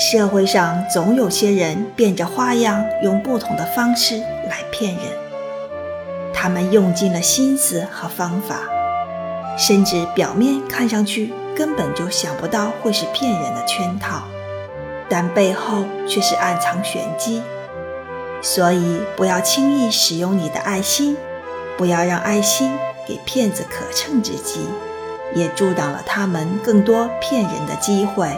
社会上总有些人变着花样，用不同的方式来骗人。他们用尽了心思和方法，甚至表面看上去根本就想不到会是骗人的圈套。但背后却是暗藏玄机，所以不要轻易使用你的爱心，不要让爱心给骗子可乘之机，也阻挡了他们更多骗人的机会。